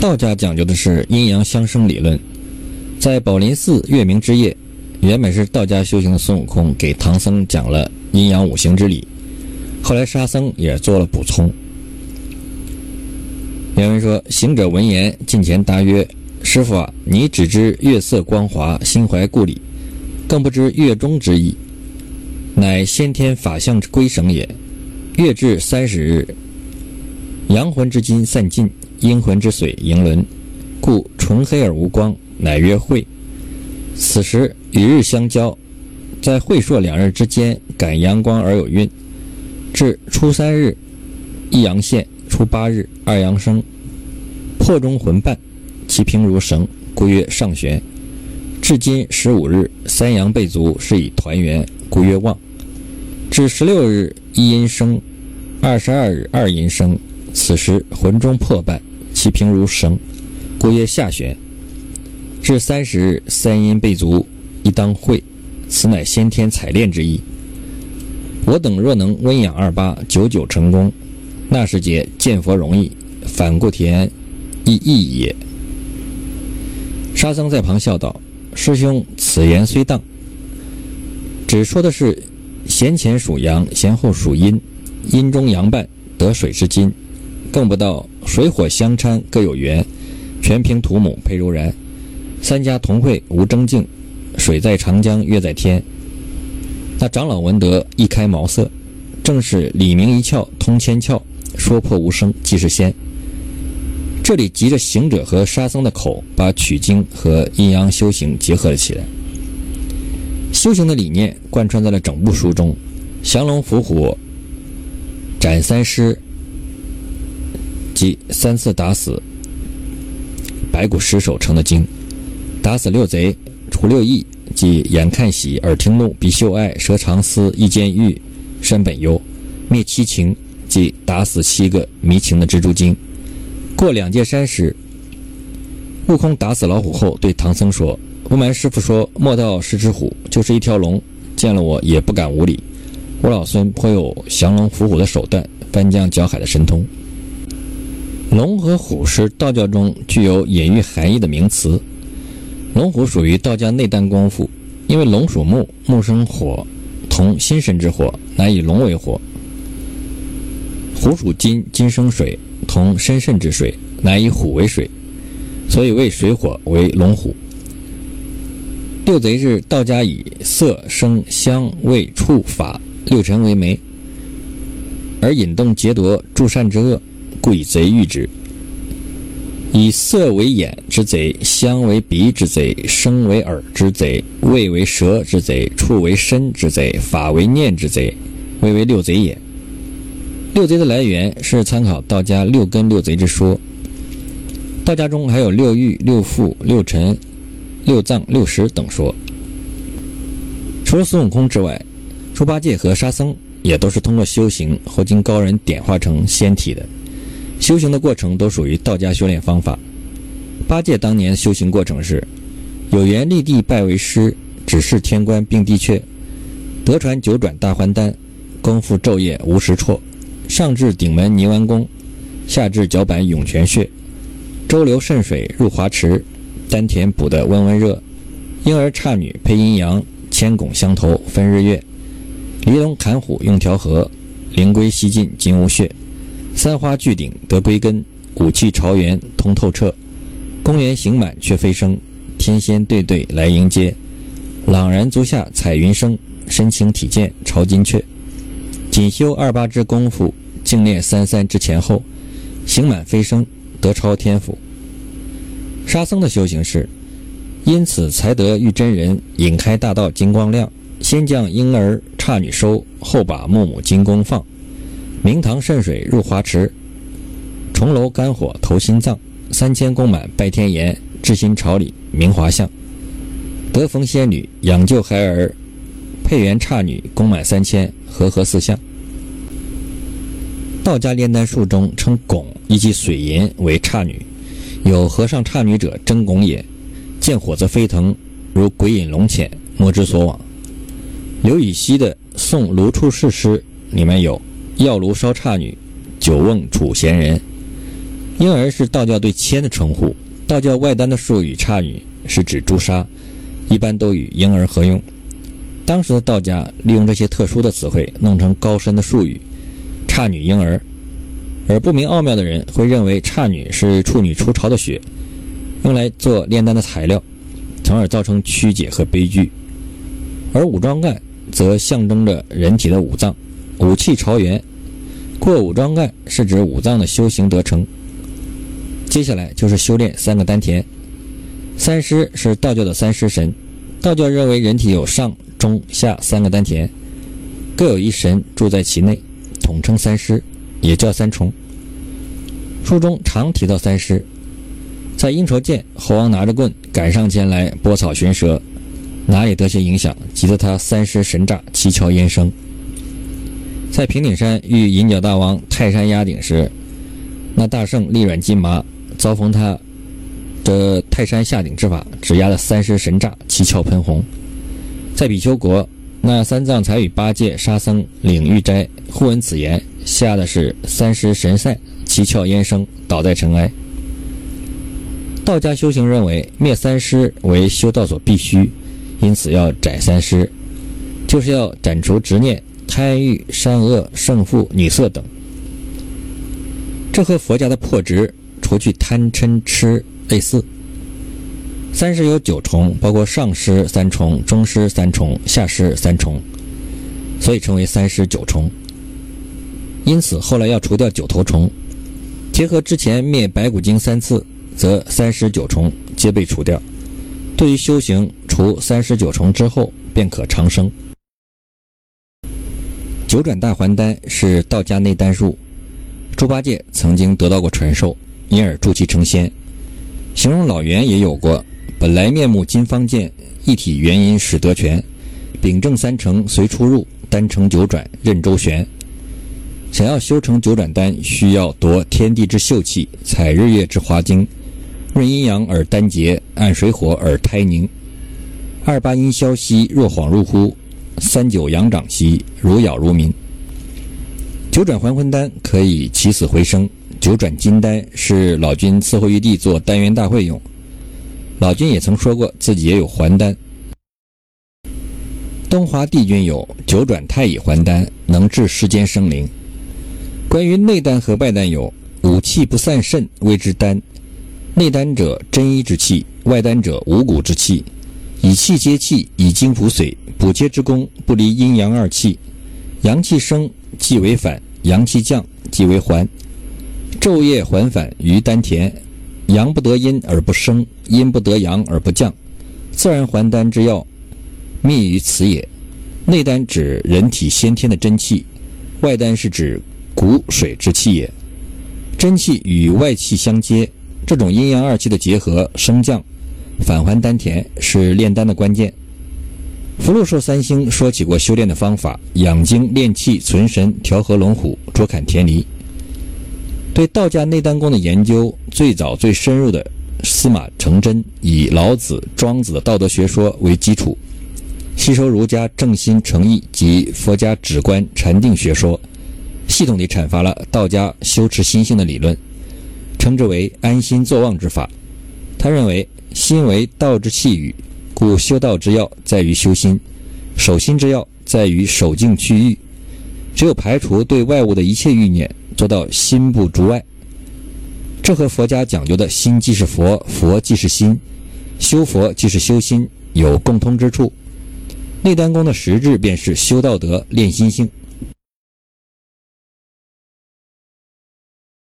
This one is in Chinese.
道家讲究的是阴阳相生理论，在宝林寺月明之夜，原本是道家修行的孙悟空给唐僧讲了阴阳五行之理，后来沙僧也做了补充。原文说：“行者闻言，近前答曰：‘师傅啊，你只知月色光华，心怀故里，更不知月中之意，乃先天法相之归省也。月至三十日，阳魂之精散尽。’”阴魂之水盈轮，故纯黑而无光，乃曰晦。此时与日相交，在晦朔两日之间，感阳光而有运。至初三日，一阳现；初八日，二阳生。魄中魂伴，其平如绳，故曰上旋。至今十五日，三阳备足，是以团圆，故曰旺。至十六日，一阴生；二十二日，二阴生。此时魂中魄伴。其平如绳，故曰下旋。至三十日，三阴备足，一当会，此乃先天采炼之意。我等若能温养二八，久久成功，那时节见佛容易，反故田亦易也。沙僧在旁笑道：“师兄此言虽当，只说的是先前属阳，先后属阴，阴中阳半得水之金。”更不到水火相掺各有缘，全凭土母配柔然，三家同会无争竞，水在长江月在天。那长老闻得一开茅塞，正是李明一窍通千窍，说破无声即是仙。这里急着行者和沙僧的口，把取经和阴阳修行结合了起来。修行的理念贯穿在了整部书中，降龙伏虎，斩三尸。即三次打死白骨尸首成的精，打死六贼除六义，即眼看喜，耳听怒，鼻嗅爱，舌尝思，意见欲，身本忧，灭七情，即打死七个迷情的蜘蛛精。过两界山时，悟空打死老虎后，对唐僧说：“不瞒师傅说，莫道是只虎，就是一条龙，见了我也不敢无礼。我老孙颇有降龙伏虎的手段，翻江搅海的神通。”龙和虎是道教中具有隐喻含义的名词。龙虎属于道家内丹功夫，因为龙属木，木生火，同心神之火，乃以龙为火；虎属金，金生水，同身肾之水，乃以虎为水，所以为水火为龙虎。六贼是道家以色、声、香、味、触、法六尘为媒，而引动劫夺助善之恶。故以贼喻之，以色为眼之贼，香为鼻之贼，声为耳之贼，味为舌之贼，触为身之贼，法为念之贼，谓为六贼也。六贼的来源是参考道家六根六贼之说。道家中还有六欲、六腑、六尘、六脏、六识等说。除了孙悟空之外，猪八戒和沙僧也都是通过修行后经高人点化成仙体的。修行的过程都属于道家修炼方法。八戒当年修行过程是：有缘立地拜为师，指示天官并地阙，得传九转大还丹，功夫昼夜无时辍。上至顶门泥丸宫，下至脚板涌泉穴，周流渗水入华池，丹田补得温温热。婴儿刹女配阴阳，牵拱相投分日月。离龙砍虎用调和，灵龟西进金乌穴。三花聚顶得归根，五气朝元通透彻，公园行满却飞升，天仙对对来迎接，朗然足下彩云生，身轻体健朝金阙。仅修二八之功夫，静念三三之前后，行满飞升得超天府。沙僧的修行是，因此才得遇真人引开大道金光亮，先将婴儿刹女收，后把木母金弓放。明堂渗水入华池，重楼肝火投心脏，三千宫满拜天颜，至心朝礼明华相。得逢仙女养救孩儿，配元刹女宫满三千，和合四象。道家炼丹术中称汞以及水银为刹女，有和尚刹女者真汞也，见火则飞腾，如鬼引龙潜，莫之所往。刘禹锡的《送卢处士诗》里面有。药炉烧刹女，酒瓮煮闲人。婴儿是道教对仙的称呼。道教外丹的术语“差女”是指朱砂，一般都与婴儿合用。当时的道家利用这些特殊的词汇，弄成高深的术语“差女婴儿”，而不明奥妙的人会认为差女是处女出巢的血，用来做炼丹的材料，从而造成曲解和悲剧。而武装盖则象征着人体的五脏，武气朝元，过五庄盖是指五脏的修行得成。接下来就是修炼三个丹田。三尸是道教的三尸神，道教认为人体有上、中、下三个丹田，各有一神住在其内，统称三尸，也叫三重。书中常提到三尸。在阴愁见猴王拿着棍赶上前来拨草寻蛇，哪里得些影响，急得他三尸神炸，七窍焉生。在平顶山遇银角大王泰山压顶时，那大圣力软筋麻。遭逢他的泰山下顶之法，只压得三尸神炸，七窍喷红。在比丘国，那三藏才与八戒、沙僧领玉斋，互闻此言，吓得是三尸神散，七窍焉生，倒在尘埃。道家修行认为灭三尸为修道所必须，因此要斩三尸，就是要斩除执念、贪欲、善恶、胜负、女色等。这和佛家的破执。除去贪嗔痴类似，三尸有九重，包括上尸三重、中尸三重、下尸三重，所以称为三尸九重。因此后来要除掉九头虫，结合之前灭白骨精三次，则三尸九重皆被除掉。对于修行，除三尸九重之后，便可长生。九转大还丹是道家内丹术，猪八戒曾经得到过传授。因而助其成仙。形容老袁也有过：本来面目金方见，一体元因始得全。秉正三成随出入，丹成九转任周旋。想要修成九转丹，需要夺天地之秀气，采日月之华精，润阴阳而丹结，按水火而胎凝。二八阴消息若恍入乎？三九阳长息如杳如民。九转还魂丹可以起死回生。九转金丹是老君伺候玉帝做丹元大会用。老君也曾说过自己也有还丹。东华帝君有九转太乙还丹，能治世间生灵。关于内丹和外丹有五气不散肾谓之丹。内丹者真一之气，外丹者五谷之气。以气接气，以精补髓，补接之功不离阴阳二气。阳气升即为反，阳气降即为还。昼夜还返于丹田，阳不得阴而不生，阴不得阳而不降，自然还丹之要，密于此也。内丹指人体先天的真气，外丹是指骨水之气也。真气与外气相接，这种阴阳二气的结合升降，返还丹田是炼丹的关键。福禄寿三星说起过修炼的方法：养精炼气、存神、调和龙虎、捉砍田离。对道家内丹功的研究最早最深入的司马承祯，以老子、庄子的道德学说为基础，吸收儒家正心诚意及佛家止观禅定学说，系统地阐发了道家修持心性的理论，称之为安心坐忘之法。他认为心为道之气宇，故修道之要在于修心，守心之要在于守静去欲。只有排除对外物的一切欲念。做到心不逐外，这和佛家讲究的心即是佛，佛即是心，修佛即是修心有共通之处。内丹功的实质便是修道德、练心性。